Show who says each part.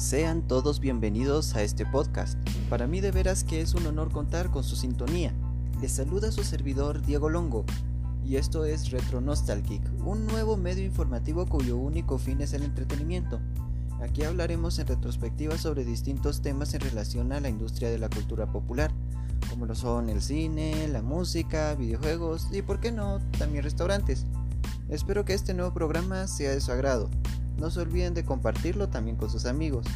Speaker 1: Sean todos bienvenidos a este podcast. Para mí de veras que es un honor contar con su sintonía. Les saluda su servidor Diego Longo y esto es Retro Nostalgic, un nuevo medio informativo cuyo único fin es el entretenimiento. Aquí hablaremos en retrospectiva sobre distintos temas en relación a la industria de la cultura popular, como lo son el cine, la música, videojuegos y, por qué no, también restaurantes. Espero que este nuevo programa sea de su agrado. No se olviden de compartirlo también con sus amigos.